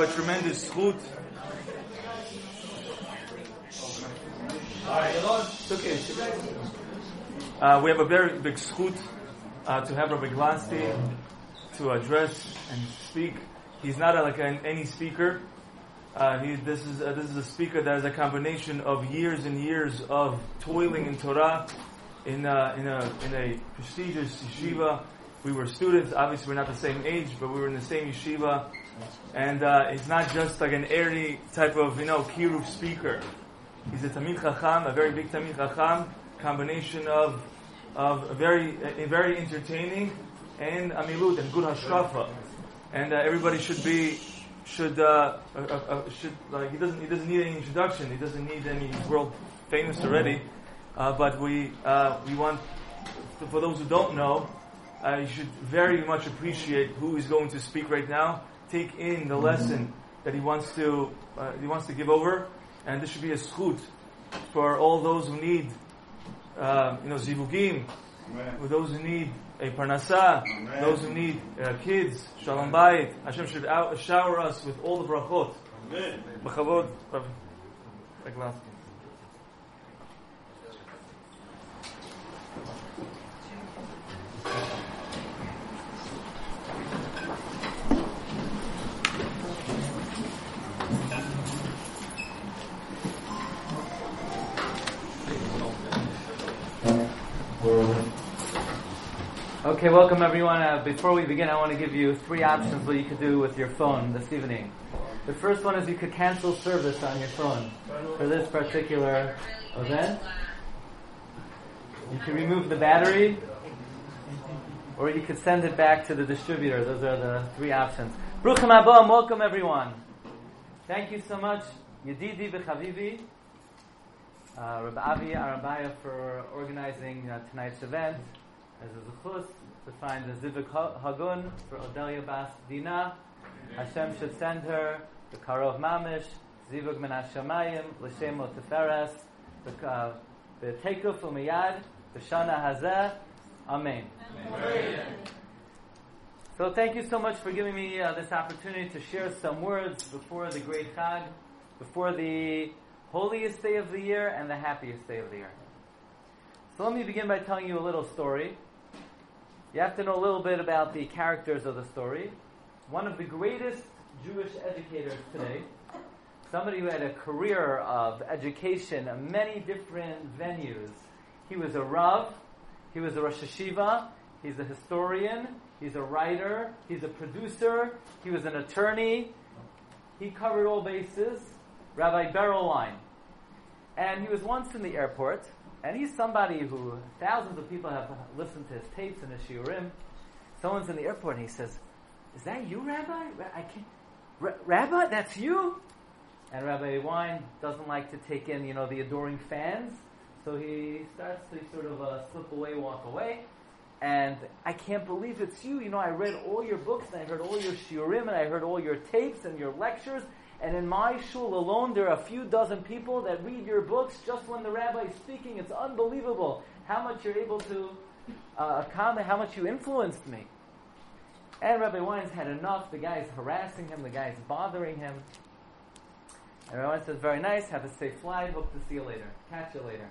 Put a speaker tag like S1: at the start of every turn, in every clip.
S1: Have a tremendous schut. It's okay. Uh, we have a very big schut uh, to have Rabbi Glansky to address and speak. He's not a, like an, any speaker. Uh, he, this is uh, this is a speaker that is a combination of years and years of toiling in Torah, in a, in a in a prestigious yeshiva. We were students. Obviously, we're not the same age, but we were in the same yeshiva. And uh, it's not just like an airy type of you know kiruv speaker. He's a talmid chacham, a very big talmid chacham, combination of of very uh, very entertaining and amilut and good hashkafa. And uh, everybody should be should uh, uh, uh, should like he doesn't he doesn't need any introduction. He doesn't need any world famous already. But we we want for those who don't know, uh, you should very much appreciate who is going to speak right now. Take in the lesson that he wants to he wants to give over, and this should be a schut for all those who need you know zivugim, for those who need a parnasa, those who need uh, kids, shalom bayit. Hashem should out, shower us with all the brachot. B'chavod,
S2: Okay, welcome everyone. Uh, before we begin, I want to give you three options what you could do with your phone this evening. The first one is you could cancel service on your phone for this particular event. You can remove the battery, or you could send it back to the distributor. Those are the three options. Bruchim Abba, welcome everyone. Thank you so much, Yedidi B'Chavivi, uh, Rabbi Avi Arabaya for organizing uh, tonight's event as a zechus to find the Zivug Hagun for Odelia Bas Dina. Hashem should send her the Karov Mamish, Zivug Min Hashemayim, L'Shem Teferes, the uh, Tekuf Umiyad, the Shana Hazeh. Amen. So thank you so much for giving me uh, this opportunity to share some words before the great Chag, before the holiest day of the year and the happiest day of the year. So let me begin by telling you a little story you have to know a little bit about the characters of the story. One of the greatest Jewish educators today, somebody who had a career of education in many different venues. He was a Rav, he was a Rosh Yeshiva, he's a historian, he's a writer, he's a producer, he was an attorney. He covered all bases. Rabbi Berel Wein. And he was once in the airport, and he's somebody who thousands of people have listened to his tapes and his shiurim. Someone's in the airport and he says, "Is that you, Rabbi? I can't, R- Rabbi, that's you." And Rabbi Wein doesn't like to take in, you know, the adoring fans, so he starts to sort of uh, slip away, walk away. And I can't believe it's you. You know, I read all your books and I heard all your shiurim and I heard all your tapes and your lectures and in my shul alone, there are a few dozen people that read your books just when the rabbi is speaking. It's unbelievable how much you're able to uh, comment, how much you influenced me. And Rabbi Wein's had enough. The guy's harassing him, the guy's bothering him. And Rabbi Wein says, Very nice, have a safe flight, hope to see you later, catch you later.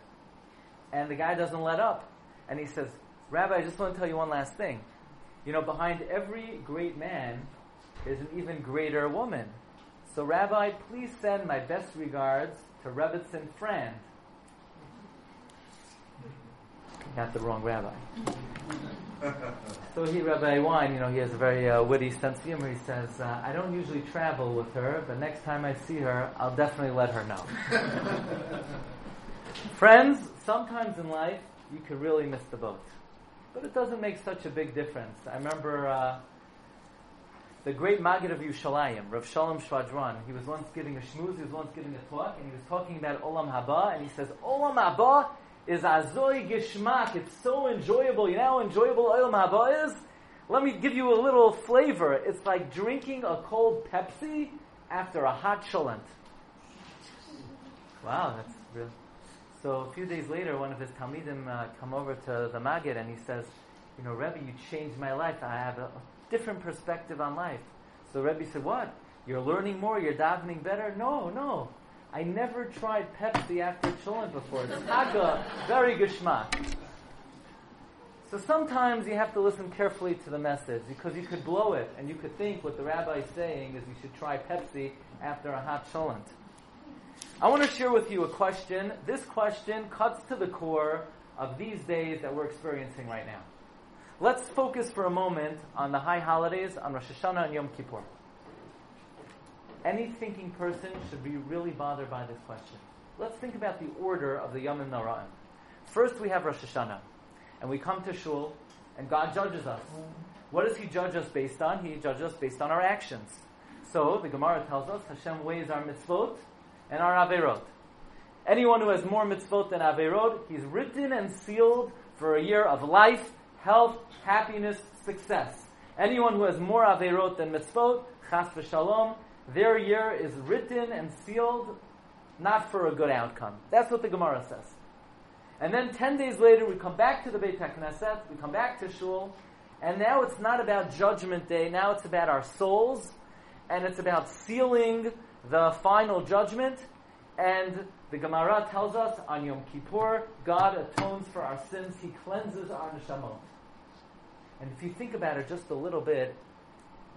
S2: And the guy doesn't let up. And he says, Rabbi, I just want to tell you one last thing. You know, behind every great man is an even greater woman. So, Rabbi, please send my best regards to Rebbitzin Friend. Got the wrong rabbi. so he, Rabbi Wein, you know, he has a very uh, witty sense of humor. He says, uh, I don't usually travel with her, but next time I see her, I'll definitely let her know. Friends, sometimes in life, you can really miss the boat. But it doesn't make such a big difference. I remember uh, the great Maggid of Yushalayim, Rav Shalom Schwadron, he was once giving a shmooze, he was once giving a talk, and he was talking about Olam Haba, and he says, Olam Haba is azoi gishmak, it's so enjoyable. You know how enjoyable Olam Haba is? Let me give you a little flavor. It's like drinking a cold Pepsi after a hot cholent. Wow, that's real. So a few days later, one of his Talmidim uh, come over to the Maggid, and he says, you know, Rebbe, you changed my life. I have a different perspective on life. So Rebbe said, what? You're learning more, you're davening better. No, no. I never tried Pepsi after Cholent before. It's Haga, very geschmack. So sometimes you have to listen carefully to the message because you could blow it and you could think what the rabbi is saying is you should try Pepsi after a hot cholent. I want to share with you a question. This question cuts to the core of these days that we're experiencing right now. Let's focus for a moment on the high holidays, on Rosh Hashanah and Yom Kippur. Any thinking person should be really bothered by this question. Let's think about the order of the Yom Nara'im. First, we have Rosh Hashanah and we come to shul, and God judges us. What does He judge us based on? He judges us based on our actions. So the Gemara tells us Hashem weighs our mitzvot and our averot. Anyone who has more mitzvot than averot, he's written and sealed for a year of life, health, happiness, success. Anyone who has more averot than mitzvot, chas v'shalom, their year is written and sealed not for a good outcome. That's what the Gemara says. And then 10 days later, we come back to the Beit HaKnesset, we come back to Shul, and now it's not about Judgment Day, now it's about our souls, and it's about sealing the final judgment. And the Gemara tells us on Yom Kippur, God atones for our sins, He cleanses our neshamot. And if you think about it just a little bit,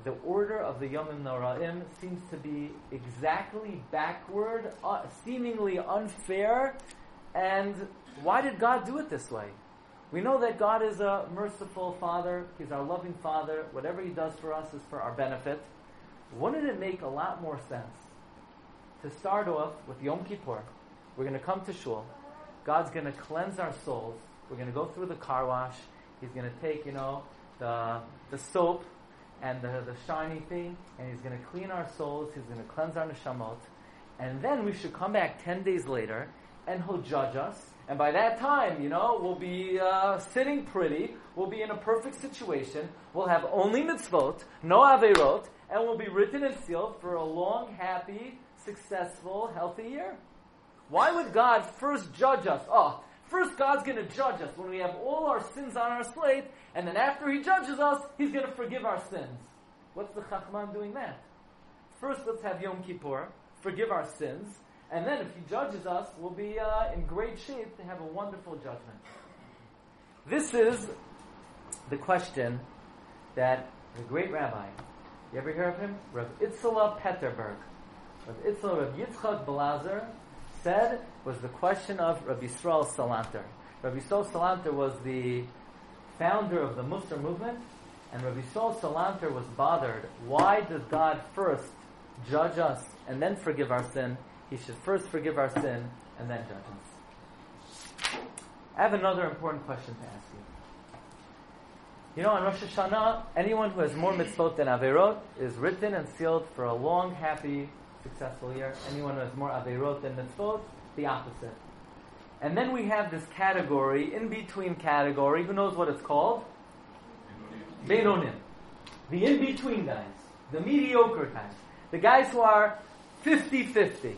S2: the order of the Yom Noraim seems to be exactly backward, uh, seemingly unfair, and why did God do it this way? We know that God is a merciful Father. He's our loving Father. Whatever He does for us is for our benefit. Wouldn't it make a lot more sense to start off with Yom Kippur? We're going to come to Shul. God's going to cleanse our souls. We're going to go through the car wash. He's going to take, you know, the, the soap and the, the shiny thing, and He's going to clean our souls. He's going to cleanse our neshamot. And then we should come back 10 days later, and He'll judge us and by that time, you know, we'll be uh, sitting pretty, we'll be in a perfect situation, we'll have only mitzvot, no averot, and we'll be written and sealed for a long, happy, successful, healthy year. Why would God first judge us? Oh, first God's going to judge us when we have all our sins on our slate, and then after He judges us, He's going to forgive our sins. What's the Chachman doing that? First, let's have Yom Kippur, forgive our sins, and then if he judges us, we'll be uh, in great shape to have a wonderful judgment. This is the question that the great rabbi, you ever hear of him? Rav Itzela Petterberg. Rav Itzela Rav Yitzchak Blazer said was the question of Rabbi Yisrael Salanter. Rabbi Yisrael Salanter was the founder of the Mussar movement, and Rabbi Yisrael Salanter was bothered. Why does God first judge us and then forgive our sin? He should first forgive our sin and then judge us. I have another important question to ask you. You know, on Rosh Hashanah, anyone who has more mitzvot than Averot is written and sealed for a long, happy, successful year. Anyone who has more Averot than mitzvot, the opposite. And then we have this category, in between category, who knows what it's called? Beinonim. The in between guys. The mediocre guys. The guys who are 50 50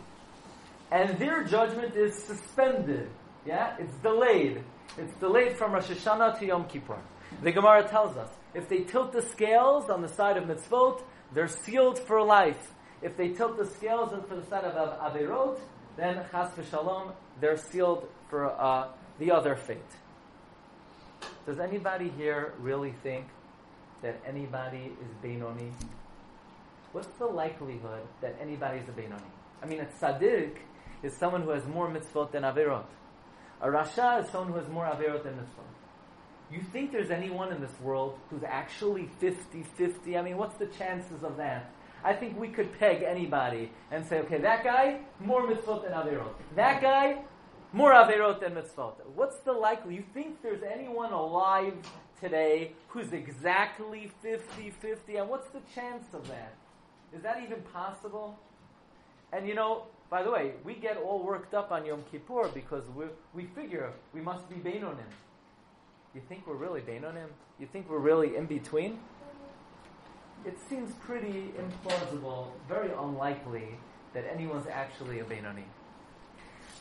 S2: and their judgment is suspended. Yeah, it's delayed. It's delayed from Rosh Hashanah to Yom Kippur. The Gemara tells us if they tilt the scales on the side of mitzvot, they're sealed for life. If they tilt the scales for the side of averot, then chas v'shalom, they're sealed for uh, the other fate. Does anybody here really think that anybody is Beinoni? What's the likelihood that anybody is a Beinoni? I mean, a tzaddik is someone who has more mitzvot than averot. A rasha is someone who has more averot than mitzvot. You think there's anyone in this world who's actually 50-50? I mean, what's the chances of that? I think we could peg anybody and say, okay, that guy, more mitzvot than averot. That guy, more averot than mitzvot. What's the likely? You think there's anyone alive today who's exactly 50-50? And what's the chance of that? Is that even possible? And you know, by the way, we get all worked up on Yom Kippur because we we figure we must be Beinonim. You think we're really Beinonim? You think we're really in between? It seems pretty implausible, very unlikely that anyone's actually a Beinoni.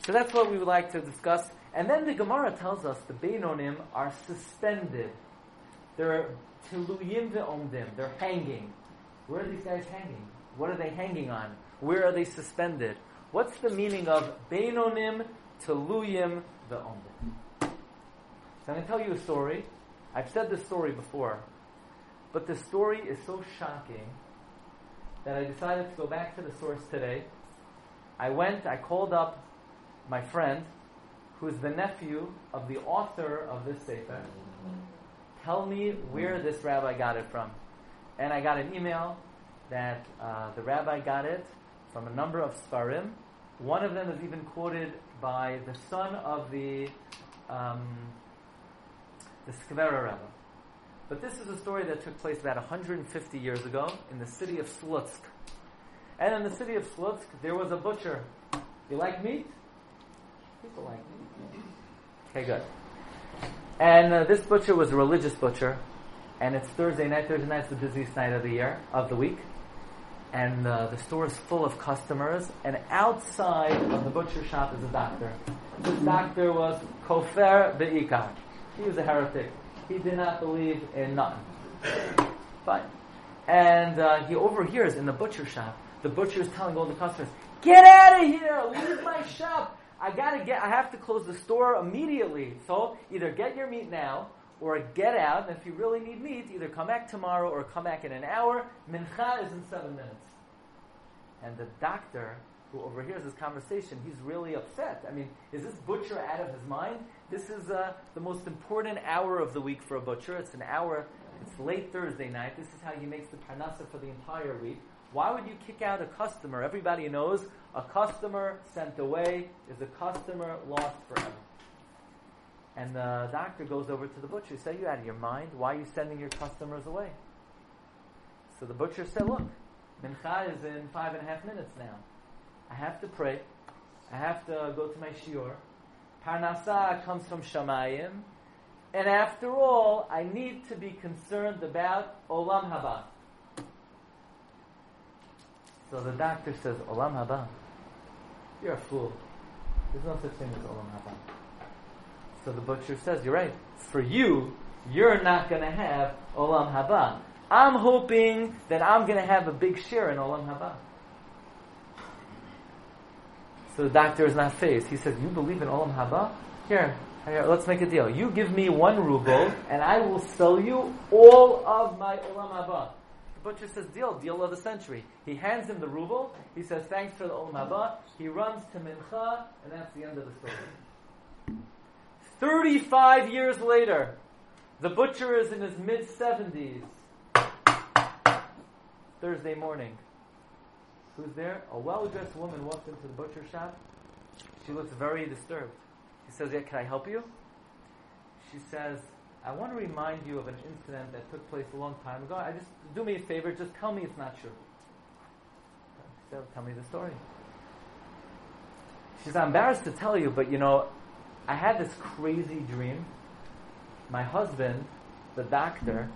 S2: So that's what we would like to discuss. And then the Gemara tells us the Beinonim are suspended. They're tiluyim ve'omdim. They're hanging. Where are these guys hanging? What are they hanging on? Where are they suspended? What's the meaning of Beinonim Teluyim Ve'omdim? So I'm going to tell you a story. I've said this story before, but the story is so shocking that I decided to go back to the source today. I went, I called up my friend, who is the nephew of the author of this Sefer. Tell me where this rabbi got it from. And I got an email that uh, the rabbi got it from a number of Sfarim. One of them is even quoted by the son of the um, the Skvera Rebbe. But this is a story that took place about 150 years ago in the city of Slutsk. And in the city of Slutsk, there was a butcher. You like meat? People like meat. Okay, good. And uh, this butcher was a religious butcher, and it's Thursday night. Thursday night's the busiest night of the year, of the week. And uh, the store is full of customers, and outside of the butcher shop is a doctor. This doctor was Kofer Be'ikar. He was a heretic. He did not believe in nothing. Fine. And uh, he overhears in the butcher shop, the butcher is telling all the customers, Get out of here! Leave my shop! I gotta get, I have to close the store immediately. So either get your meat now, or get out, and if you really need meat, either come back tomorrow or come back in an hour. Mincha is in seven minutes. And the doctor who overhears this conversation, he's really upset. I mean, is this butcher out of his mind? This is uh, the most important hour of the week for a butcher. It's an hour, it's late Thursday night. This is how he makes the parnasa for the entire week. Why would you kick out a customer? Everybody knows a customer sent away is a customer lost forever. And the doctor goes over to the butcher. Say, you out of your mind? Why are you sending your customers away? So the butcher said, look, Mincha is in five and a half minutes now. I have to pray. I have to go to my shiur. Parnasa comes from Shamayim. And after all, I need to be concerned about Olam Haba. So the doctor says, Olam Haba. You're a fool. There's no such thing as Olam Haba. So the butcher says, You're right. For you, you're not going to have Olam Haba. I'm hoping that I'm going to have a big share in Olam Haba. So the doctor is not phased. He says, You believe in Olam Haba? Here, here, let's make a deal. You give me one ruble, and I will sell you all of my Olam Haba. The butcher says, Deal, deal of the century. He hands him the ruble. He says, Thanks for the Olam Haba. He runs to Mincha, and that's the end of the story. 35 years later, the butcher is in his mid 70s. Thursday morning. Who's there? A well dressed woman walks into the butcher shop. She looks very disturbed. He says, Yeah, can I help you? She says, I want to remind you of an incident that took place a long time ago. I just do me a favor, just tell me it's not true. Said, Tell me the story. She's embarrassed to tell you, but you know, I had this crazy dream. My husband, the doctor,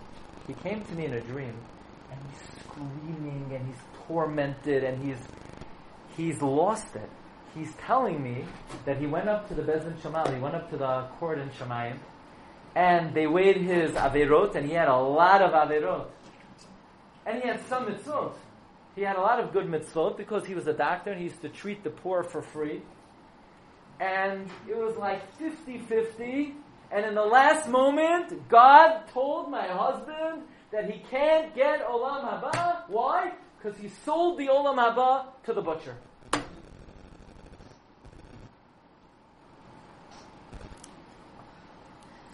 S2: he came to me in a dream and he's screaming and he's tormented and he's he's lost it. He's telling me that he went up to the Bezin Shamal, he went up to the court in Shemayim, and they weighed his averot, and he had a lot of averot. And he had some mitzvot. He had a lot of good mitzvot because he was a doctor and he used to treat the poor for free. And it was like 50-50. And in the last moment, God told my husband that he can't get Olam Haba. Why? Because he sold the Olam Haba to the butcher.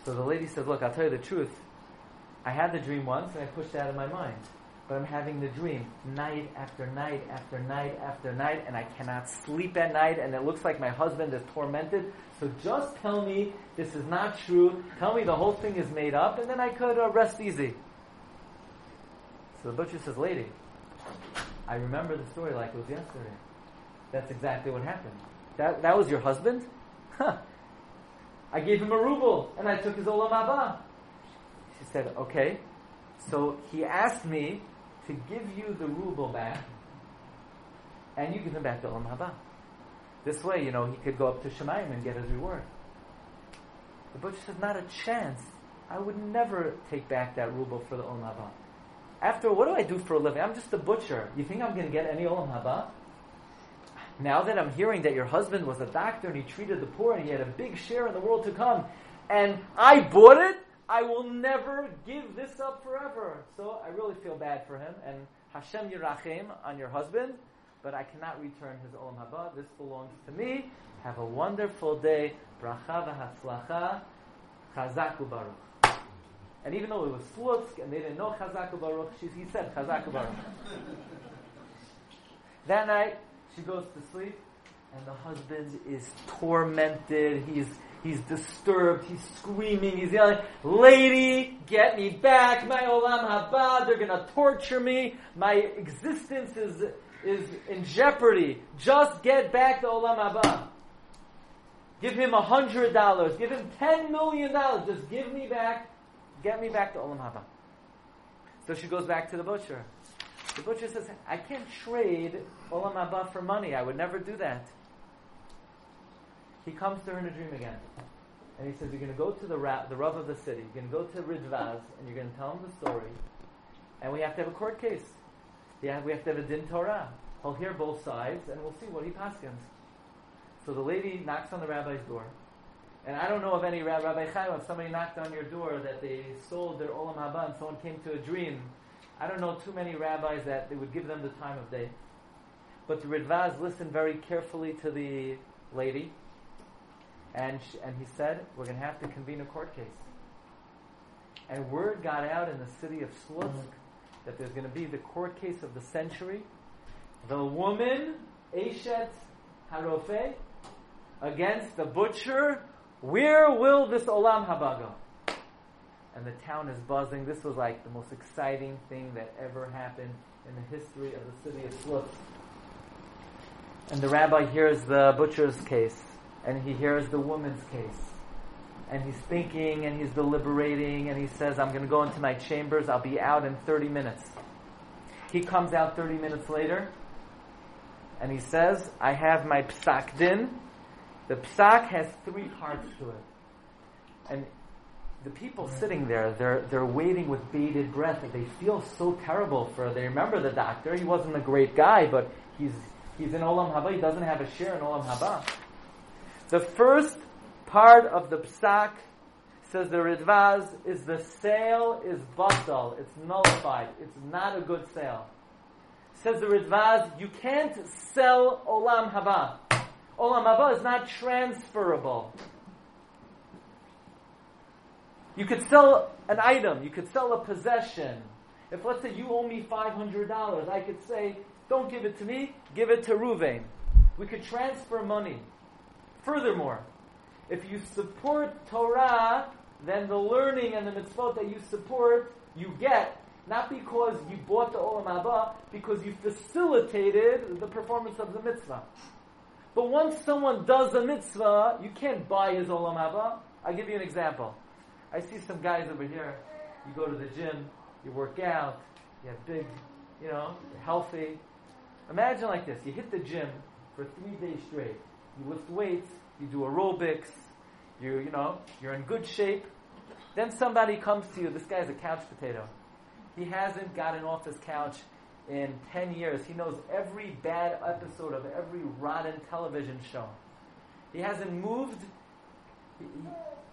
S2: So the lady says, Look, I'll tell you the truth. I had the dream once and I pushed it out of my mind. But I'm having the dream night after night after night after night, and I cannot sleep at night, and it looks like my husband is tormented. So just tell me this is not true. Tell me the whole thing is made up, and then I could uh, rest easy. So the butcher says, Lady, I remember the story like it was yesterday. That's exactly what happened. That, that was your husband? Huh. I gave him a ruble and I took his olam haba. She said, okay. So he asked me to give you the ruble back and you give him back the olam haba. This way, you know, he could go up to Shemaim and get his reward. The butcher said, not a chance. I would never take back that ruble for the olam haba. After, what do I do for a living? I'm just a butcher. You think I'm going to get any olam haba? Now that I'm hearing that your husband was a doctor and he treated the poor and he had a big share in the world to come, and I bought it, I will never give this up forever. So I really feel bad for him. And Hashem Yirachem on your husband, but I cannot return his olam haba. This belongs to me. Have a wonderful day. Bracha v'hatzlacha. Chazaku baruch. And even though it was Slutsk and they didn't know Chazaku baruch, she, he said Chazaku baruch. that night, she goes to sleep, and the husband is tormented. He's He's disturbed. He's screaming. He's yelling, "Lady, get me back! My olam haba! They're gonna torture me. My existence is is in jeopardy. Just get back the olam haba. Give him a hundred dollars. Give him ten million dollars. Just give me back. Get me back to olam haba." So she goes back to the butcher. The butcher says, "I can't trade olam haba for money. I would never do that." he comes to her in a dream again. And he says, You're going to go to the, ra- the Rav of the city. You're going to go to Ridvaz, and you're going to tell him the story. And we have to have a court case. Yeah, we have to have a din Torah. He'll hear both sides, and we'll see what he paskins. So the lady knocks on the rabbi's door. And I don't know of any Rabbi Chaim, if somebody knocked on your door that they sold their Olam Haba and someone came to a dream. I don't know too many rabbis that they would give them the time of day. But the Ridvaz listened very carefully to the lady and, and he said, We're going to have to convene a court case. And word got out in the city of Slutsk that there's going to be the court case of the century. The woman, Eshet Harofe, against the butcher. Where will this Olam Haba go? And the town is buzzing. This was like the most exciting thing that ever happened in the history of the city of Slutsk. And the rabbi hears the butcher's case and he hears the woman's case. And he's thinking and he's deliberating and he says, I'm going to go into my chambers. I'll be out in 30 minutes. He comes out 30 minutes later and he says, I have my psak din. The psak has three parts to it. And the people mm-hmm. sitting there, they're, they're waiting with bated breath. They feel so terrible for, they remember the doctor. He wasn't a great guy, but he's, he's in Olam Haba. He doesn't have a share in Olam Haba. The first part of the psak says the Ridvaz is the sale is batal, it's nullified, it's not a good sale. Says the Ridvaz, you can't sell olam haba. Olam haba is not transferable. You could sell an item, you could sell a possession. If let's say you owe me $500, I could say, don't give it to me, give it to Ruvain. We could transfer money. Furthermore, if you support Torah, then the learning and the mitzvot that you support, you get, not because you bought the Olam Haba, because you facilitated the performance of the mitzvah. But once someone does a mitzvah, you can't buy his Olam Haba. I'll give you an example. I see some guys over here, you go to the gym, you work out, you have big, you know, healthy. Imagine like this, you hit the gym for three days straight you lift weights, you do aerobics, you you know, you're in good shape. Then somebody comes to you, this guy's a couch potato. He hasn't gotten off his couch in 10 years. He knows every bad episode of every rotten television show. He hasn't moved.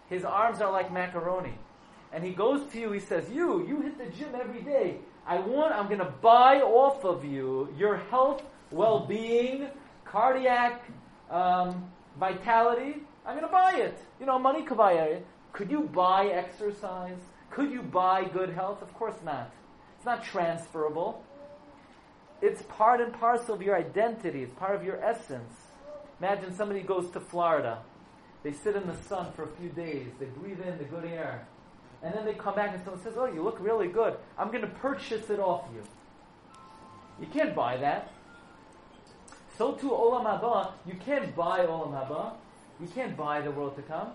S2: His arms are like macaroni. And he goes to you, he says, You, you hit the gym every day. I want, I'm going to buy off of you your health, well being, cardiac um, vitality, I'm going to buy it. You know, money could buy it. Could you buy exercise? Could you buy good health? Of course not. It's not transferable. It's part and parcel of your identity. It's part of your essence. Imagine somebody goes to Florida. They sit in the sun for a few days. They breathe in the good air. And then they come back and someone says, Oh, you look really good. I'm going to purchase it off you. You can't buy that. So too Olam Haba, you can't buy Olam Haba. You can't buy the world to come.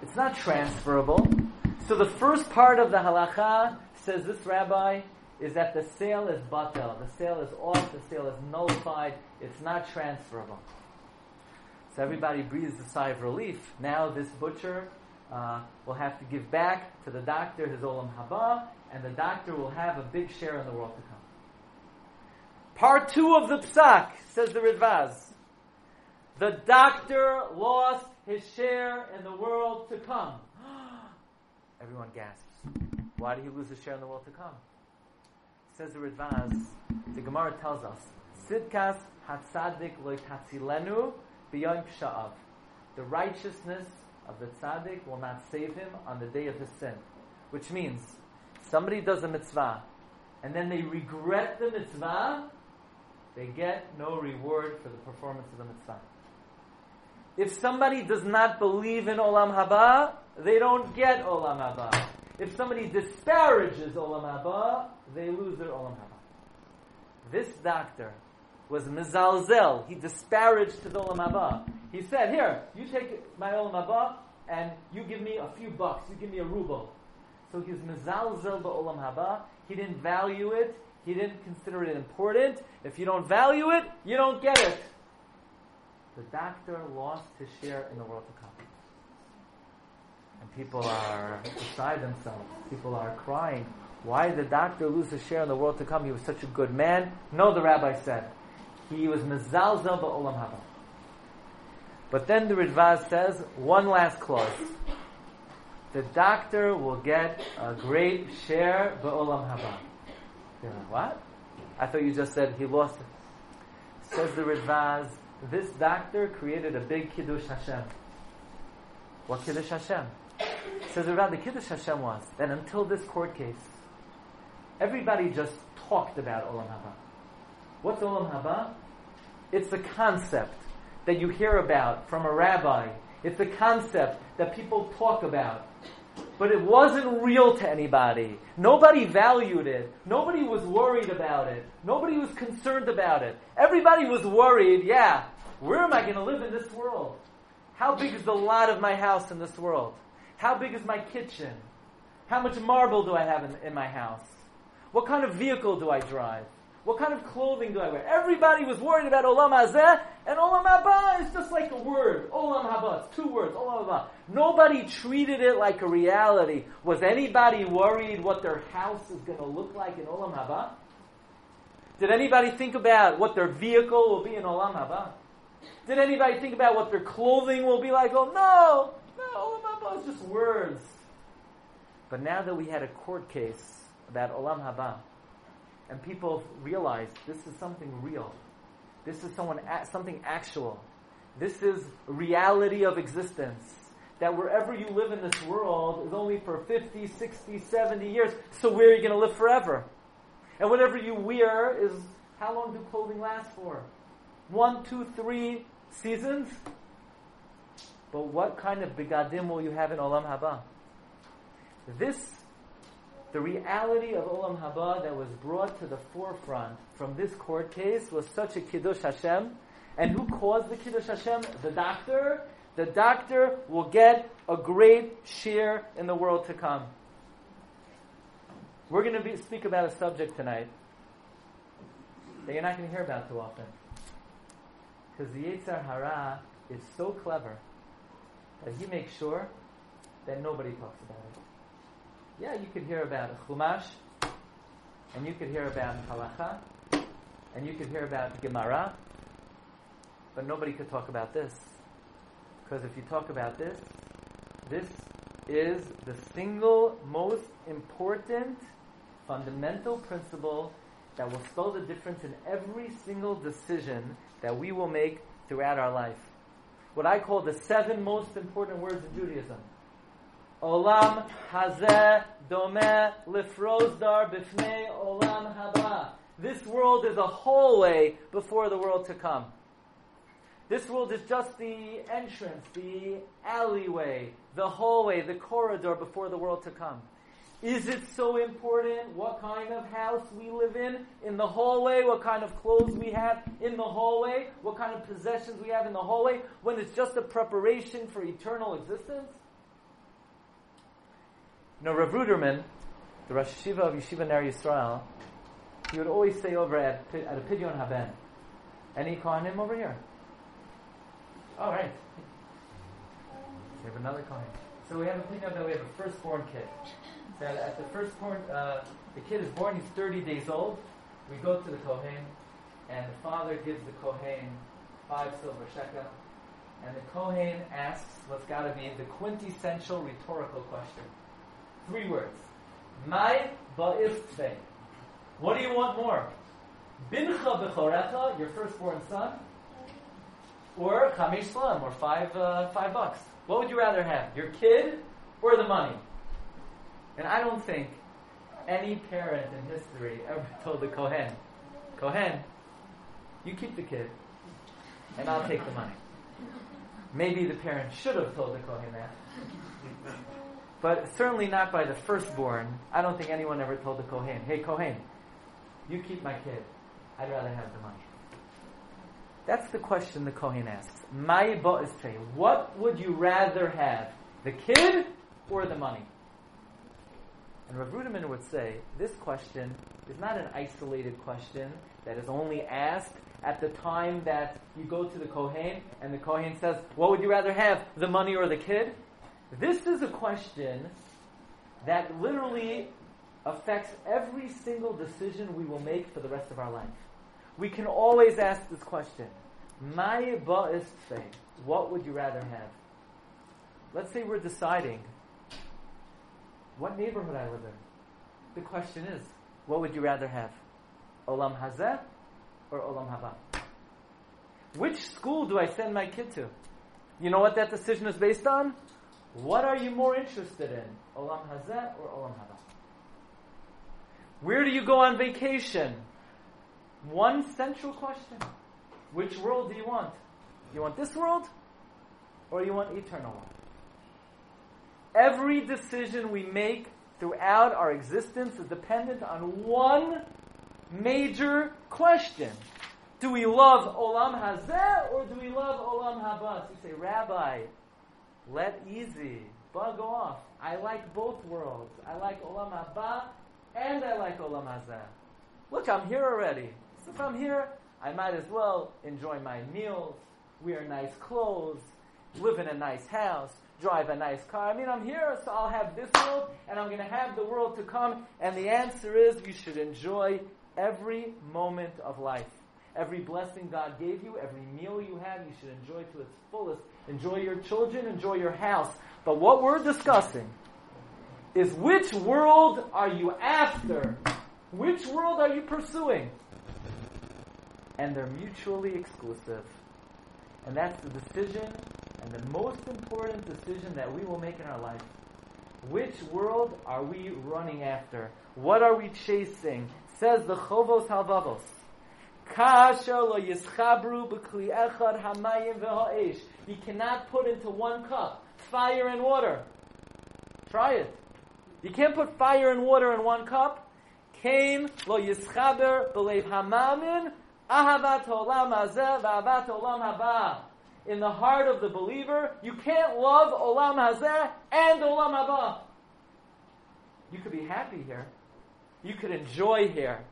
S2: It's not transferable. So the first part of the halacha says this rabbi is that the sale is batel. The sale is off. The sale is nullified. It's not transferable. So everybody breathes a sigh of relief. Now this butcher uh, will have to give back to the doctor his olam haba, and the doctor will have a big share in the world to come. Part two of the psak says the Ridvaz. The doctor lost his share in the world to come. Everyone gasps. Why did he lose his share in the world to come? Says the Ridvaz. The Gemara tells us, Sidkas hatzadik loitatzilenu b'yom psha'av. The righteousness of the tzaddik will not save him on the day of his sin. Which means, somebody does a mitzvah, and then they regret the mitzvah, they get no reward for the performance of the mitzvah. If somebody does not believe in Olam Haba, they don't get Olam Haba. If somebody disparages Olam Haba, they lose their Olam Haba. This doctor was mizalzel. He disparaged the Olam Haba. He said, here, you take my Olam Haba and you give me a few bucks. You give me a ruble. So he's mizalzel Olam Haba. He didn't value it. He didn't consider it important. If you don't value it, you don't get it. The doctor lost his share in the world to come. And people are beside themselves. People are crying. Why did the doctor lose his share in the world to come? He was such a good man. No, the rabbi said. He was mezalzel ba'olam haba. But then the Ridvaz says, one last clause. The doctor will get a great share ba'olam haba. Like, what? I thought you just said he lost it. Says the Ridvaz, this doctor created a big Kiddush Hashem. What Kiddush Hashem? Says the Kiddush Hashem was that until this court case, everybody just talked about Olam Haba. What's Olam Haba? It's a concept that you hear about from a rabbi. It's a concept that people talk about but it wasn't real to anybody. Nobody valued it. Nobody was worried about it. Nobody was concerned about it. Everybody was worried, yeah, where am I going to live in this world? How big is the lot of my house in this world? How big is my kitchen? How much marble do I have in, in my house? What kind of vehicle do I drive? What kind of clothing do I wear? Everybody was worried about Olam Hazeh, and Olam Haba is just like a word. Olam Haba, it's two words, Olam Haba. Nobody treated it like a reality. Was anybody worried what their house is going to look like in Olam Haba? Did anybody think about what their vehicle will be in Olam Haba? Did anybody think about what their clothing will be like? Oh no, Haba is just words. But now that we had a court case about Olam Haba, and people realized this is something real. This is someone, something actual. This is reality of existence. That wherever you live in this world is only for 50, 60, 70 years. So where are you going to live forever? And whatever you wear is, how long do clothing last for? One, two, three seasons? But what kind of begadim will you have in Olam Haba? This the reality of Olam Haba that was brought to the forefront from this court case was such a Kiddush Hashem. And who caused the Kiddush Hashem? The doctor. The doctor will get a great share in the world to come. We're going to be, speak about a subject tonight that you're not going to hear about too often. Because the Yetzer Hara is so clever that he makes sure that nobody talks about it. Yeah, you could hear about Chumash, and you could hear about Halacha, and you could hear about Gemara, but nobody could talk about this. Because if you talk about this, this is the single most important fundamental principle that will spell the difference in every single decision that we will make throughout our life. What I call the seven most important words in Judaism. Olam hazeh domeh lifrozdar bifnei olam haba. This world is a hallway before the world to come. This world is just the entrance, the alleyway, the hallway, the corridor before the world to come. Is it so important what kind of house we live in in the hallway, what kind of clothes we have in the hallway, what kind of possessions we have in the hallway, when it's just a preparation for eternal existence? You know, Rav Ruderman, the Rosh Yeshiva of Yeshiva Ner Yisrael, he would always say over at, at a Pidyon Haben, any Kohanim over here? All right. We have another Kohen. So we have a thing that we have a firstborn kid. So at the firstborn, uh, the kid is born, he's 30 days old. We go to the Kohen, and the father gives the Kohen five silver shekel. And the Kohen asks what's got to be the quintessential rhetorical question. Three words. My ba'istve. What do you want more? Bincha bechorecha, your firstborn son, or chamesh slam, or five, uh, five bucks. What would you rather have, your kid or the money? And I don't think any parent in history ever told the Kohen, Kohen, you keep the kid, and I'll take the money. Maybe the parent should have told the Kohen that. But certainly not by the firstborn. I don't think anyone ever told the Kohen, hey Kohen, you keep my kid. I'd rather have the money. That's the question the Kohen asks. My say, what would you rather have? The kid or the money? And Rav Ruderman would say, this question is not an isolated question that is only asked at the time that you go to the Kohen and the Kohen says, what would you rather have, the money or the kid? This is a question that literally affects every single decision we will make for the rest of our life. We can always ask this question. What would you rather have? Let's say we're deciding what neighborhood I live in. The question is, what would you rather have? Olam Hazeh or Olam Haba? Which school do I send my kid to? You know what that decision is based on? What are you more interested in? Olam Hazeh or Olam Haba? Where do you go on vacation? One central question. Which world do you want? You want this world? Or you want eternal one? Every decision we make throughout our existence is dependent on one major question. Do we love Olam Hazeh or do we love Olam Habas? You say, Rabbi, let easy, bug off. I like both worlds. I like Olam Haba and I like Olam Hazeh. Look, I'm here already. So if I'm here, I might as well enjoy my meals, wear nice clothes, live in a nice house, drive a nice car. I mean, I'm here, so I'll have this world, and I'm going to have the world to come. And the answer is you should enjoy every moment of life. Every blessing God gave you, every meal you have, you should enjoy to its fullest. Enjoy your children, enjoy your house. But what we're discussing is which world are you after? Which world are you pursuing? And they're mutually exclusive. And that's the decision and the most important decision that we will make in our life. Which world are we running after? What are we chasing? Says the Chovos HaLevavos. You cannot put into one cup fire and water. Try it. You can't put fire and water in one cup. Came lo yischaber b'leiv hamamin ahavat olam olam haba in the heart of the believer, you can't love Olam Hazeh and Olam Haba. You could be happy here. You could enjoy here.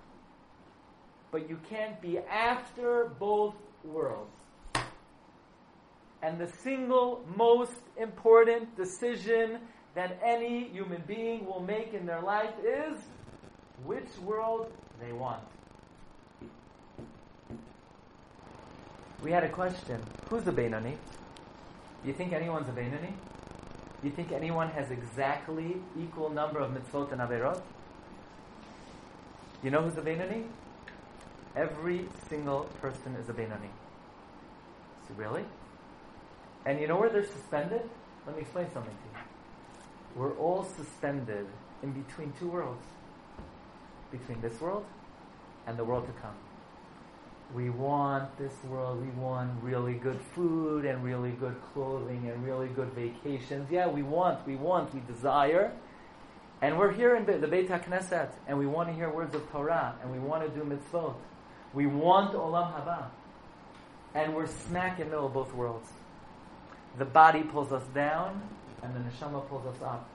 S2: But you can't be after both worlds. And the single most important decision that any human being will make in their life is which world they want. We had a question. Who's a Beinoni? Do you think anyone's a Beinoni? Do you think anyone has exactly equal number of mitzvot and averot? You know who's a Beinoni? Every single person is a Beinoni. So really? And you know where they're suspended? Let me explain something to you. We're all suspended in between two worlds. Between this world and the world to come we want this world, we want really good food and really good clothing and really good vacations. Yeah, we want, we want, we desire. And we're here in the Beit HaKnesset and we want to hear words of Torah and we want to do mitzvot. We want Olam Haba. And we're smack in the middle of both worlds. The body pulls us down and the neshama pulls us up.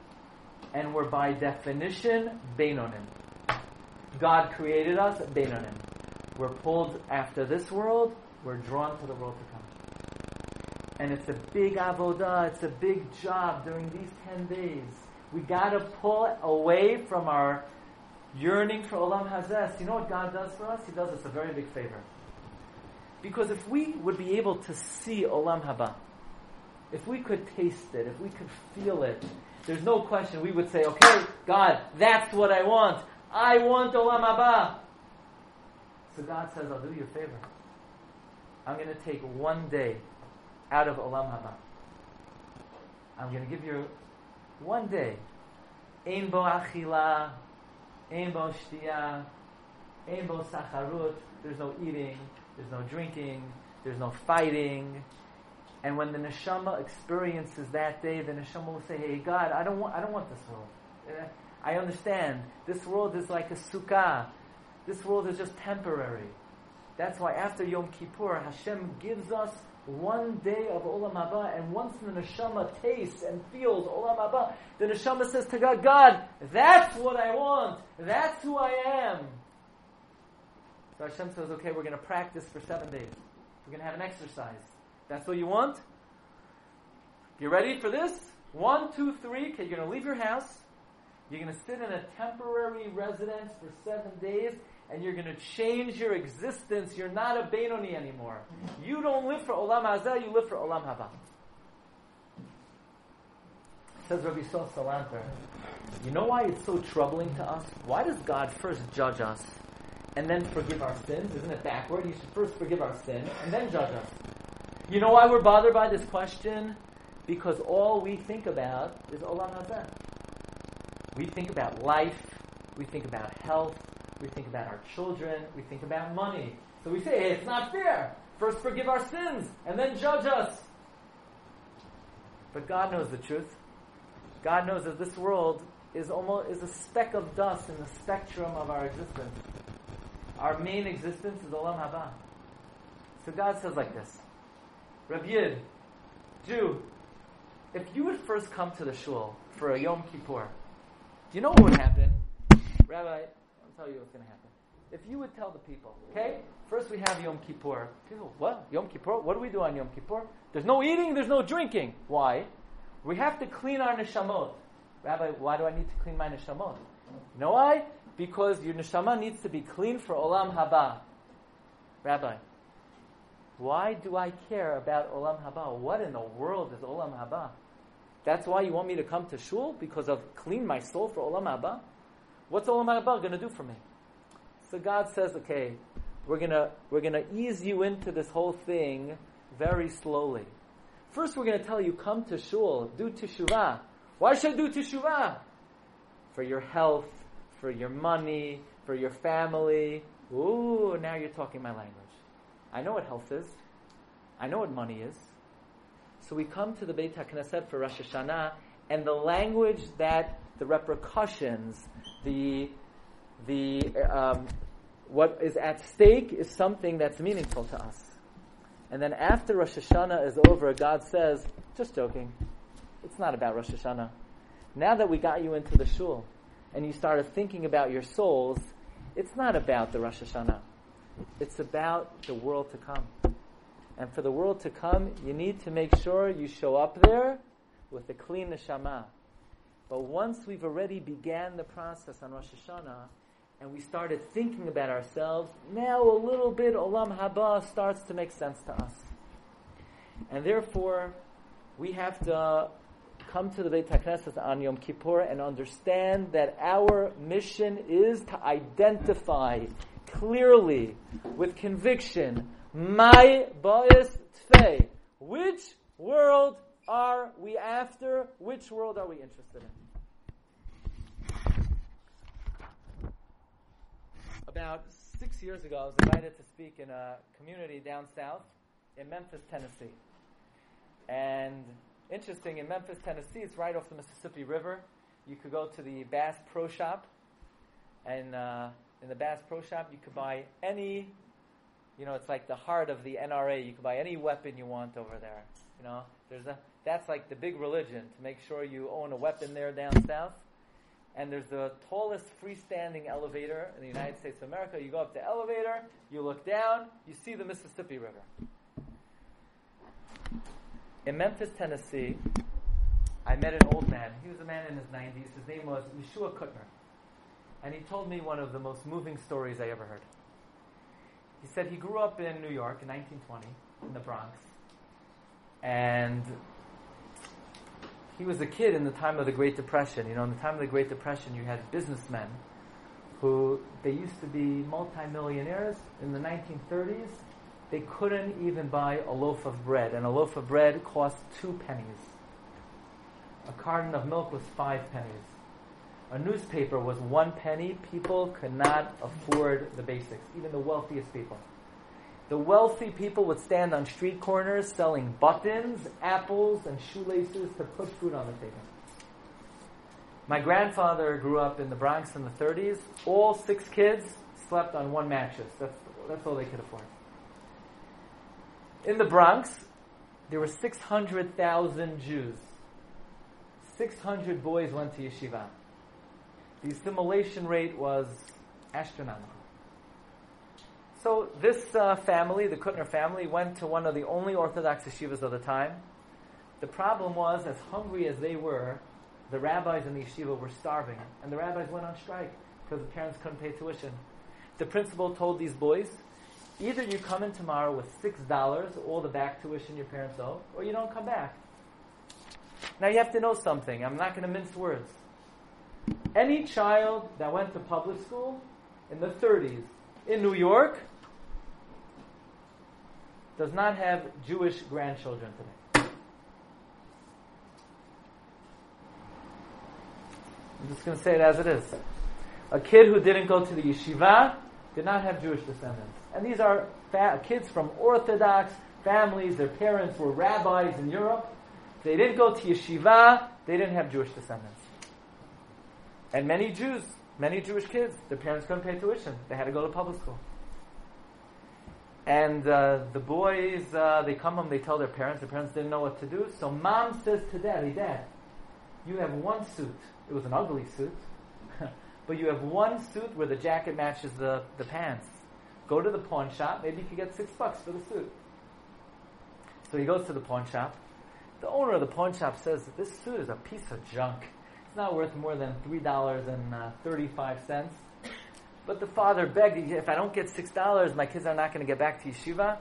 S2: And we're by definition Beinonim. God created us Beinonim. We're pulled after this world, we're drawn to the world to come. And it's a big avodah, it's a big job during these 10 days. We got to pull away from our yearning for Olam Hazeh. You know what God does for us? He does us a very big favor. Because if we would be able to see Olam Haba, if we could taste it, if we could feel it, there's no question we would say, okay, God, that's what I want. I want Olam Haba. So God says, I'll do you a favor. I'm going to take one day out of Olam Haba. I'm going to give you one day. Ein bo achila, ein bo shtiya, ein bo sacharut. There's no eating, there's no drinking, there's no fighting. And when the neshama experiences that day, the neshama will say, "Hey God, I don't want, I don't want this world. Eh, I understand. This world is like a sukkah. This world is just temporary. That's why after Yom Kippur, Hashem gives us one day of Olam Haba, and once the neshama tastes and feels Olam Haba, the neshama says to God, God, that's what I want. That's who I am. So Hashem says, okay, we're going to practice for seven days. We're going to have an exercise. That's what you want? You ready for this? One, two, three. Okay, you're going to leave your house. You're going to sit in a temporary residence for seven days, and you're going to change your existence. You're not a Beinoni anymore. You don't live for Olam Hazeh, you live for Olam Haba. Says Rabbi Sol Salanter, you know why it's so troubling to us? Why does God first judge us and then forgive our sins? Isn't it backward? He should first forgive our sin and then judge us. You know why we're bothered by this question? Because all we think about is Olam Hazeh. We think about life, we think about health, we think about our children, we think about money. So we say, hey, it's not fair. First forgive our sins and then judge us. But God knows the truth. God knows that this world is almost is a speck of dust in the spectrum of our existence. Our main existence is Olam Haba. So God says like this. Rabbi Yid, Jew, if you would first come to the shul for a Yom Kippur, do you know what would happen? Rabbi, tell you what's going to happen. If you would tell the people, okay, first we have Yom Kippur. People, what? Yom Kippur? What do we do on Yom Kippur? There's no eating, there's no drinking. Why? We have to clean our neshamot. Rabbi, why do I need to clean my neshamot? You know why? Because your neshama needs to be clean for Olam Haba. Rabbi, why do I care about Olam Haba? What in the world is Olam Haba? That's why you want me to come to shul? Because of clean my soul for Olam Haba? What's Olam Haba going to do for me? So God says, okay, we're gonna we're gonna ease you into this whole thing very slowly. First, we're gonna tell you, come to shul, do teshuvah. Why should I do teshuvah? For your health, for your money, for your family. Ooh, now you're talking my language. I know what health is. I know what money is. So we come to the Beit HaKnesset for Rosh Hashanah, and the language that the repercussions, the the um, what is at stake is something that's meaningful to us. And then after Rosh Hashanah is over, God says, just joking. It's not about Rosh Hashanah. Now that we got you into the shul and you started thinking about your souls, it's not about the Rosh Hashanah. It's about the world to come. And for the world to come, you need to make sure you show up there with a clean neshama. But once we've already began the process on Rosh Hashanah, and we started thinking about ourselves, now a little bit Olam Haba starts to make sense to us. And therefore, we have to come to the Beit HaKnesset on Yom Kippur and understand that our mission is to identify clearly, with conviction, my ba'is tfei. Which world are we after? Which world are we interested in? About six years ago, I was invited to speak in a community down south in Memphis, Tennessee. And interesting, in Memphis, Tennessee, it's right off the Mississippi River. You could go to the Bass Pro Shop, and uh, in the Bass Pro Shop, you could buy any, you know, it's like the heart of the NRA. You could buy any weapon you want over there. You know, there's a that's like the big religion to make sure you own a weapon there down south. And there's the tallest freestanding elevator in the United States of America. You go up the elevator, you look down, you see the Mississippi River. in Memphis, Tennessee, I met an old man. He was a man in his 90s. His name was Yeshua Kutner. And he told me one of the most moving stories I ever heard. He said he grew up in New York in 1920, in the Bronx. And he was a kid in the time of the Great Depression. You know, in the time of the Great Depression, you had businessmen who, they used to be multimillionaires in the 1930s. They couldn't even buy a loaf of bread, and a loaf of bread cost two pennies. A carton of milk was five pennies. A newspaper was one penny. People could not afford the basics, even the wealthiest people. The wealthy people would stand on street corners selling buttons, apples, and shoelaces to put food on the table. My grandfather grew up in the Bronx in the 30s. All six kids slept on one mattress. That's, that's all they could afford. In the Bronx, there were 600,000 Jews. 600 boys went to yeshiva. The assimilation rate was astronomical. So this uh, family, the Kutner family, went to one of the only Orthodox yeshivas of the time. The problem was, as hungry as they were, the rabbis in the yeshiva were starving, and the rabbis went on strike because the parents couldn't pay tuition. The principal told these boys, either you come in tomorrow with six dollars, all the back tuition your parents owe, or you don't come back. Now you have to know something. I'm not going to mince words. Any child that went to public school in the 30s in New York does not have Jewish grandchildren today. I'm just going to say it as it is. A kid who didn't go to the yeshiva did not have Jewish descendants. And these are fa- kids from Orthodox families. Their parents were rabbis in Europe. They didn't go to yeshiva. They didn't have Jewish descendants. And many Jews, many Jewish kids, their parents couldn't pay tuition. They had to go to public school. And uh, the boys, uh, they come home, they tell their parents. Their parents didn't know what to do. So mom says to daddy, Dad, you have one suit. It was an ugly suit. but you have one suit where the jacket matches the, the pants. Go to the pawn shop. Maybe you could get six bucks for the suit. So he goes to the pawn shop. The owner of the pawn shop says that this suit is a piece of junk. It's not worth more than $3.35. But the father begged, if I don't get $6, my kids are not going to get back to yeshiva.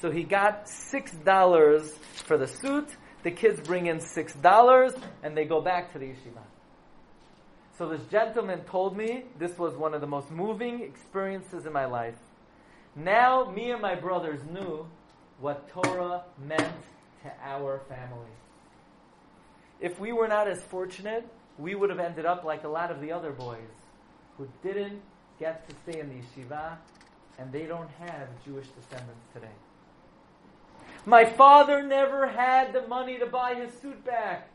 S2: So he got $6 for the suit. The kids bring in $6 and they go back to the yeshiva. So this gentleman told me this was one of the most moving experiences in my life. Now, me and my brothers knew what Torah meant to our family. If we were not as fortunate, we would have ended up like a lot of the other boys who didn't get to stay in the yeshiva and they don't have Jewish descendants today. My father never had the money to buy his suit back,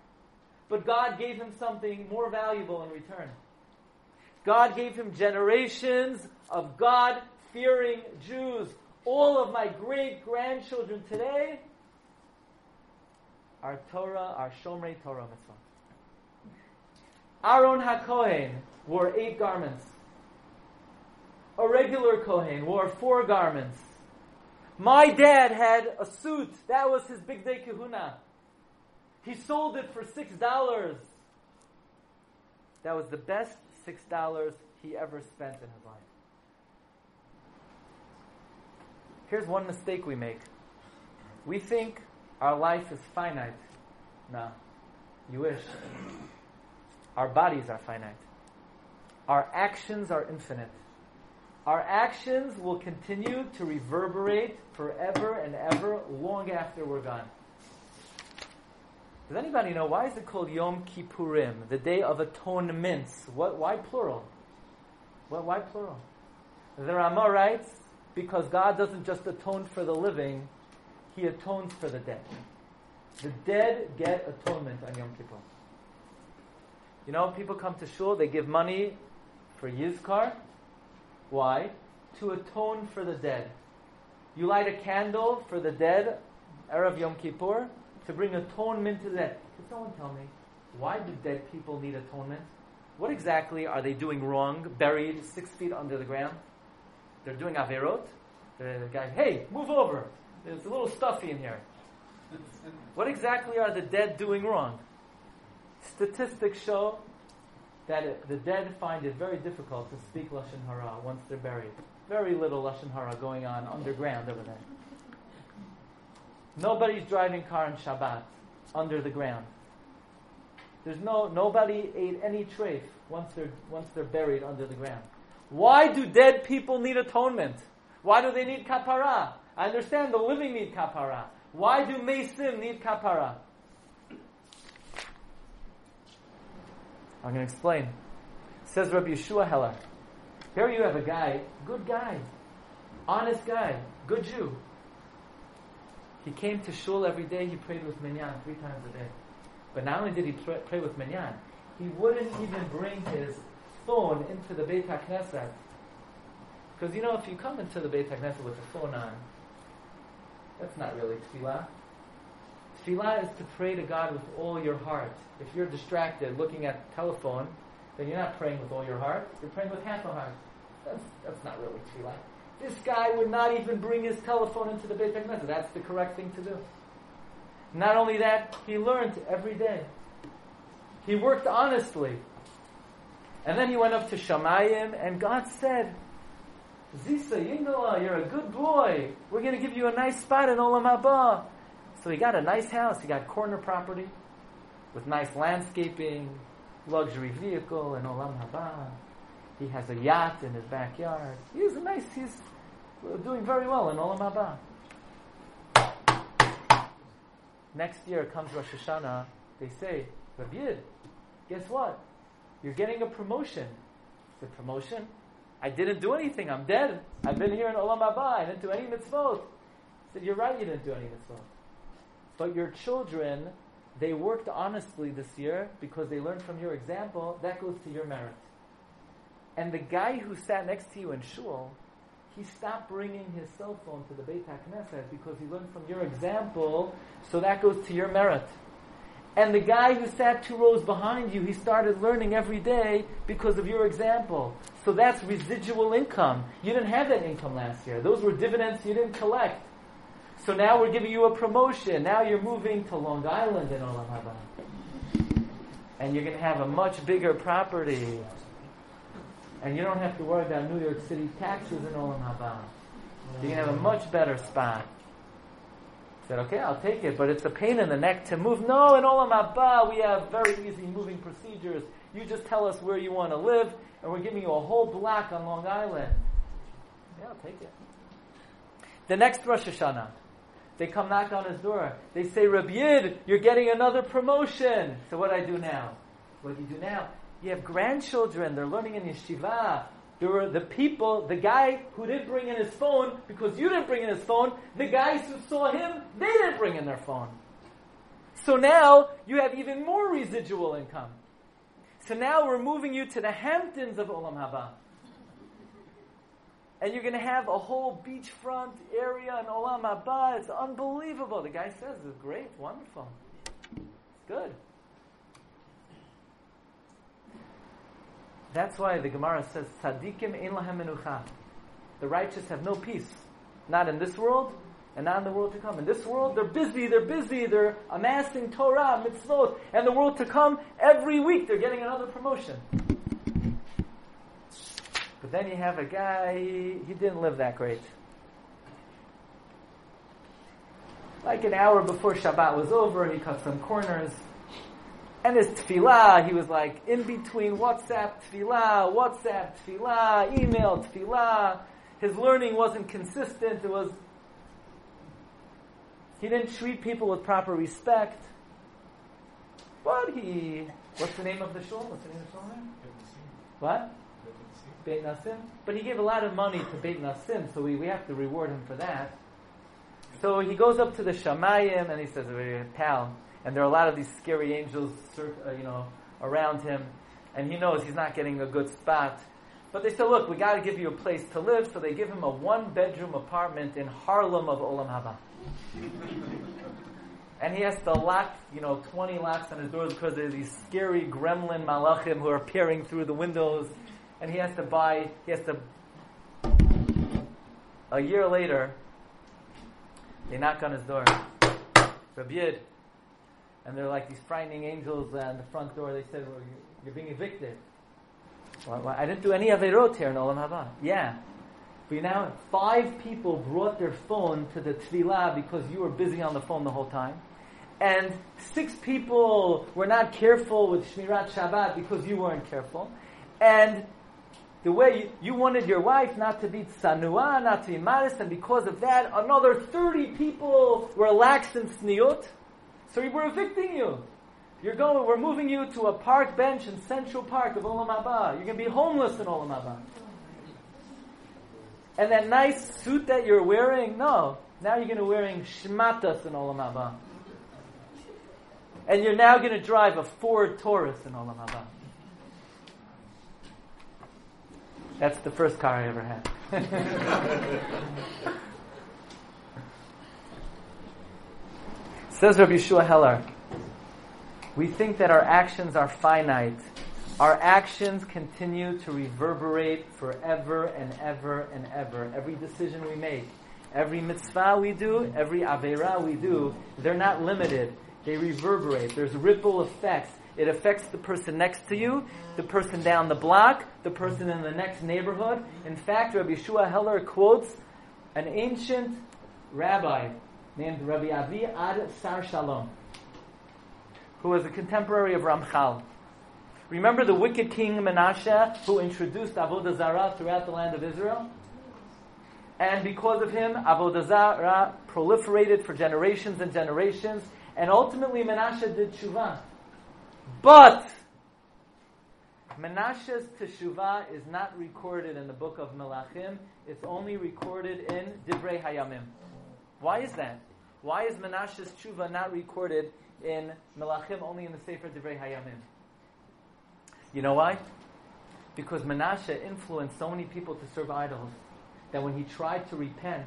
S2: but God gave him something more valuable in return. God gave him generations of God fearing Jews. All of my great grandchildren today are Torah, are Shomrei Torah mitzvah. Aaron HaKohen wore eight garments. A regular Kohen wore four garments. My dad had a suit. That was his bigdei kehuna. He sold it for six dollars. That was the best six dollars he ever spent in his life. Here's one mistake we make. We think our life is finite. No. You wish. Our bodies are finite. Our actions are infinite. Our actions will continue to reverberate forever and ever, long after we're gone. Does anybody know why is it called Yom Kippurim, the Day of Atonements? What? Why plural? What? Why plural? The Rama writes because God doesn't just atone for the living; He atones for the dead. The dead get atonement on Yom Kippur. You know, people come to shul, they give money for Yizkor. Why? To atone for the dead. You light a candle for the dead, Erev Yom Kippur, to bring atonement to the dead. Can someone tell me, why do dead people need atonement? What exactly are they doing wrong, buried six feet under the ground? They're doing averot. The guy, hey, move over. There's a little stuffy in here. What exactly are the dead doing wrong? Statistics show that the dead find it very difficult to speak Lashon Hara once they're buried. Very little Lashon Hara going on underground over there. Nobody's driving car on Shabbat under the ground. There's no nobody ate any treif once they're once they're buried under the ground. Why do dead people need atonement? Why do they need kapara? I understand the living need kapara. Why do mesim need kapara? I'm going to explain. Says Rabbi Yehoshua Heller. Here you have a guy, good guy, honest guy, good Jew. He came to shul every day. He prayed with minyan three times a day. But not only did he pray, with minyan, he wouldn't even bring his phone into the Beit HaKnesset. Because you know, if you come into the Beit HaKnesset with a phone on, that's not really tefillah. Tefillah is to pray to God with all your heart. If you're distracted looking at the telephone, then you're not praying with all your heart. You're praying with half a heart. That's, that's not really tefillah. This guy would not even bring his telephone into the Beit HaKnesset. That's the correct thing to do. Not only that, he learned every day. He worked honestly. And then he went up to Shamayim, and God said, Zisa, Yingala, you're a good boy. We're going to give you a nice spot in Olam Haba. So he got a nice house. He got corner property with nice landscaping, luxury vehicle and Olam Haba. He has a yacht in his backyard. He's a nice, he's doing very well in Olam Haba. Next year comes Rosh Hashanah. They say, Rabbi Yid, guess what? You're getting a promotion. The promotion? I didn't do anything. I'm dead. I've been here in Olam Haba. I didn't do any mitzvot. I said, You're right, you didn't do any mitzvot. But your children, they worked honestly this year because they learned from your example. That goes to your merit. And the guy who sat next to you in shul, he stopped bringing his cell phone to the Beit HaKnesset because he learned from your example, so that goes to your merit. And the guy who sat two rows behind you, he started learning every day because of your example. So that's residual income. You didn't have that income last year. Those were dividends you didn't collect. So now we're giving you a promotion. Now you're moving to Long Island in Olam Haba. And you're going to have a much bigger property. And you don't have to worry about New York City taxes in Olam Haba. You're going to have a much better spot. Said, okay, I'll take it, but it's a pain in the neck to move. No, in Olam Haba, we have very easy moving procedures. You just tell us where you want to live, and we're giving you a whole block on Long Island. Yeah, I'll take it. The next Rosh Hashanah, they come knock on his door. They say, Rabbi Yid, you're getting another promotion. So what do I do now? What do you do now? You have grandchildren. They're learning in yeshiva. There were the people, the guy who didn't bring in his phone because you didn't bring in his phone. The guys who saw him, they didn't bring in their phone. So now you have even more residual income. So now we're moving you to the Hamptons of Olam Haba. And you're going to have a whole beachfront area in Olam Haba. It's unbelievable. The guy says it's great, wonderful. It's good. That's why the Gemara says, Tzadikim ein lahem menucha. The righteous have no peace. Not in this world, and not in the world to come. In this world, they're busy, they're busy, they're amassing Torah, mitzvot, and the world to come, every week they're getting another promotion. Then you have a guy, he didn't live that great. Like an hour before Shabbat was over, he cut some corners. And his tefillah, he was like in between WhatsApp tefillah, WhatsApp tefillah, email tefillah. His learning wasn't consistent. It was he didn't treat people with proper respect. But he, what's the name of the shul? What's the name of the shul? What? Beit Nasim. But he gave a lot of money to Beit Nasim, so we, we have to reward him for that. So he goes up to the Shamayim and he says, "Pal." and there are a lot of these scary angels, uh, you know, around him, and he knows he's not getting a good spot. But they said, look, we got to give you a place to live, so they give him a one-bedroom apartment in Harlem of Olam Haba. and he has to lock, you know, 20 locks on his doors because there are these scary gremlin malachim who are peering through the windows, and he has to buy, he has to, a year later, they knock on his door. Rabbi And they're like these frightening angels at the front door. They said, well, you're being evicted. Well, I didn't do any Averot here in Olam Haba. Yeah. But now, five people brought their phone to the Tfilah because you were busy on the phone the whole time. And six people were not careful with Shmirat Shabbat because you weren't careful. And the way you, wanted your wife not to be tsanua, not to be modest, and because of that, another 30 people were lax in tzniut. So we were evicting you. You're going, we're moving you to a park bench in Central Park of Olam Haba. You're going to be homeless in Olam Haba. And that nice suit that you're wearing, no. Now you're going to be wearing shmatas in Olam Haba. And you're now going to drive a Ford Taurus in Olam Haba. That's the first car I ever had. Says Rabbi Yehoshua Heller, we think that our actions are finite. Our actions continue to reverberate forever and ever and ever. Every decision we make, every mitzvah we do, every avera we do, they're not limited. They reverberate. There's ripple effects. It affects the person next to you, the person down the block, the person in the next neighborhood. In fact, Rabbi Yehoshua Heller quotes an ancient rabbi named Rabbi Aviad Sar Shalom, who was a contemporary of Ramchal. Remember the wicked king Menashe who introduced Avodah Zarah throughout the land of Israel? And because of him, Avodah Zarah proliferated for generations and generations, and ultimately Menashe did tshuva. But Menashe's teshuvah is not recorded in the book of Melachim. It's only recorded in Divrei Hayamim. Why is that? Why is Menashe's tshuva not recorded in Melachim, only in the Sefer Divrei Hayamim? You know why? Because Menashe influenced so many people to serve idols that when he tried to repent,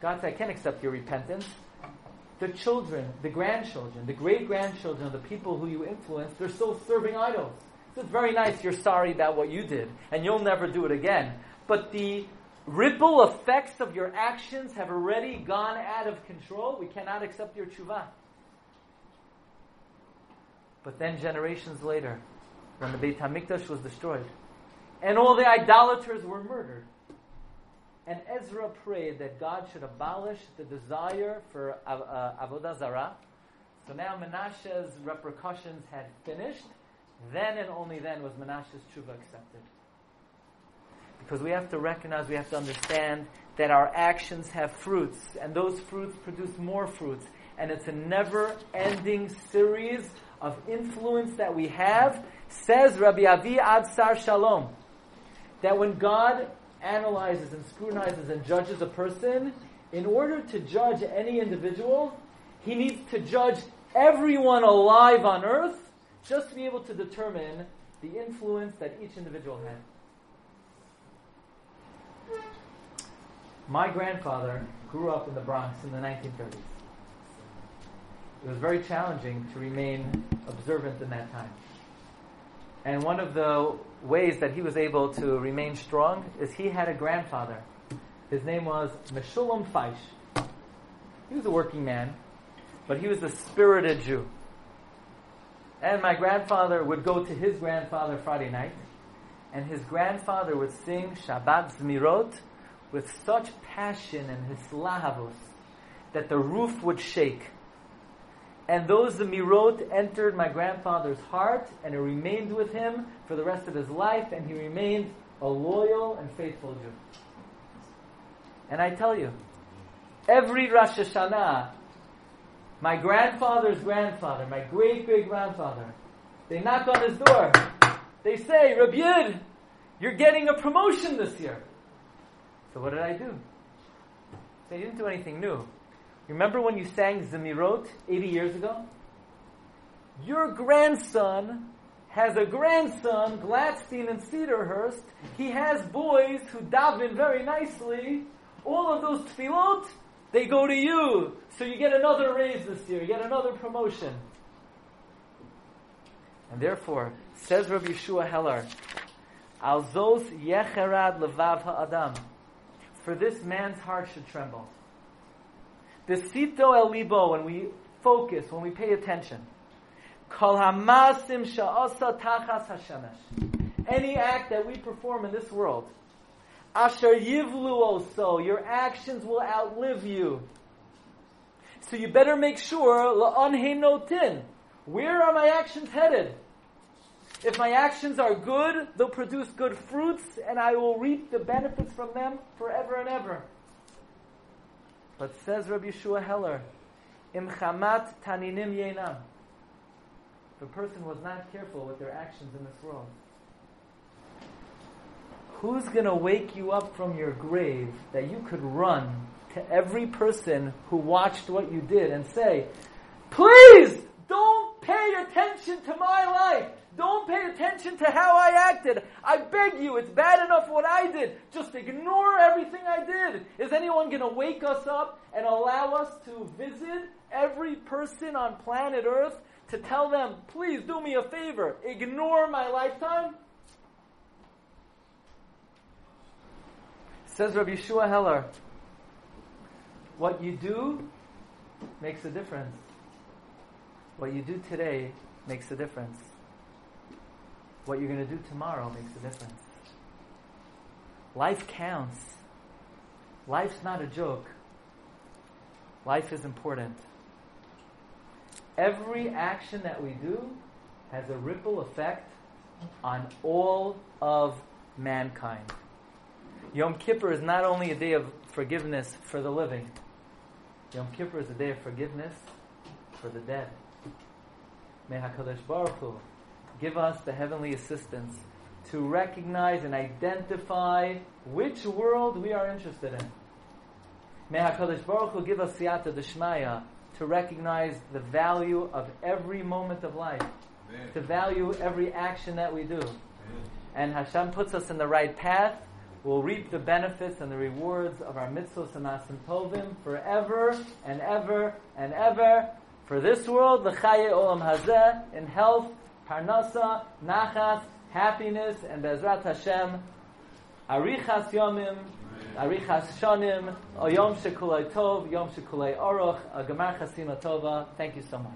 S2: God said, I can't accept your repentance the children, the grandchildren, the great grandchildren of the people who you influence, they're still serving idols. So it's very nice you're sorry about what you did, and you'll never do it again. But the ripple effects of your actions have already gone out of control. We cannot accept your tshuva. But then generations later, when the Beit HaMikdash was destroyed, and all the idolaters were murdered, and Ezra prayed that God should abolish the desire for uh, Avodah Zarah. So now Menashe's repercussions had finished. Then and only then was Menashe's tshuva accepted. Because we have to recognize, we have to understand that our actions have fruits, and those fruits produce more fruits. And it's a never ending series of influence that we have. Says Rabbi Aviad Sar Shalom, that when God analyzes and scrutinizes and judges a person, in order to judge any individual, he needs to judge everyone alive on earth just to be able to determine the influence that each individual had. My grandfather grew up in the Bronx in the 1930s. It was very challenging to remain observant in that time. And one of the ways that he was able to remain strong is he had a grandfather. His name was Meshulam Feish. He was a working man, but he was a spirited Jew. And my grandfather would go to his grandfather Friday night, and his grandfather would sing Shabbat Zmirot with such passion and hislahavos that the roof would shake. And those the mirot entered my grandfather's heart, and it remained with him for the rest of his life, and he remained a loyal and faithful Jew. And I tell you, every Rosh Hashanah, my grandfather's grandfather, my great great grandfather, they knock on his door. They say, Rabbi you're getting a promotion this year. So what did I do? They didn't do anything new. Remember when you sang Zemirot 80 years ago? Your grandson has a grandson, Gladstein and Cedarhurst. He has boys who daven very nicely. All of those tefillot, they go to you. So you get another raise this year. You get another promotion. And therefore, says Rabbi Yehoshua Heller, Alzos yecherad levav ha'adam. For this man's heart should tremble Besito el libo, when we focus, when we pay attention. Kol hamasim sha'asa tachas hashemesh. Any act that we perform in this world, asher yivlu oso, your actions will outlive you. So you better make sure notin. Where are my actions headed? If my actions are good, they'll produce good fruits, and I will reap the benefits from them forever and ever. But says Rabbi Yehoshua Heller, Im chamat taninim yenam. The person was not careful with their actions in this world. Who's going to wake you up from your grave that you could run to every person who watched what you did and say, Please don't pay attention to my life. Don't pay attention to how I acted. I beg you, it's bad enough what I did. Just ignore everything I did. Is anyone going to wake us up and allow us to visit every person on planet Earth to tell them, please do me a favor, ignore my lifetime? Says Rabbi Yehoshua Heller, what you do makes a difference. What you do today makes a difference. What you're going to do tomorrow makes a difference. Life counts. Life's not a joke. Life is important. Every action that we do has a ripple effect on all of mankind. Yom Kippur is not only a day of forgiveness for the living, Yom Kippur is a day of forgiveness for the dead. May HaKadosh Baruch Hu give us the heavenly assistance to recognize and identify which world we are interested in. May HaKadosh Baruch Hu give us siyata deshmaya to recognize the value of every moment of life, Amen. to value every action that we do. Amen. And Hashem puts us in the right path. We'll reap the benefits and the rewards of our mitzvahs and asim tovim forever and ever and ever. For this world, the chaye olam hazeh, in health, parnasa, nachas, happiness, and Bezrat Hashem, arichas yomim, arichas shonim, o yom shekulay tov, yom shekulay oroch, a gemar chasima tova. Thank you so much.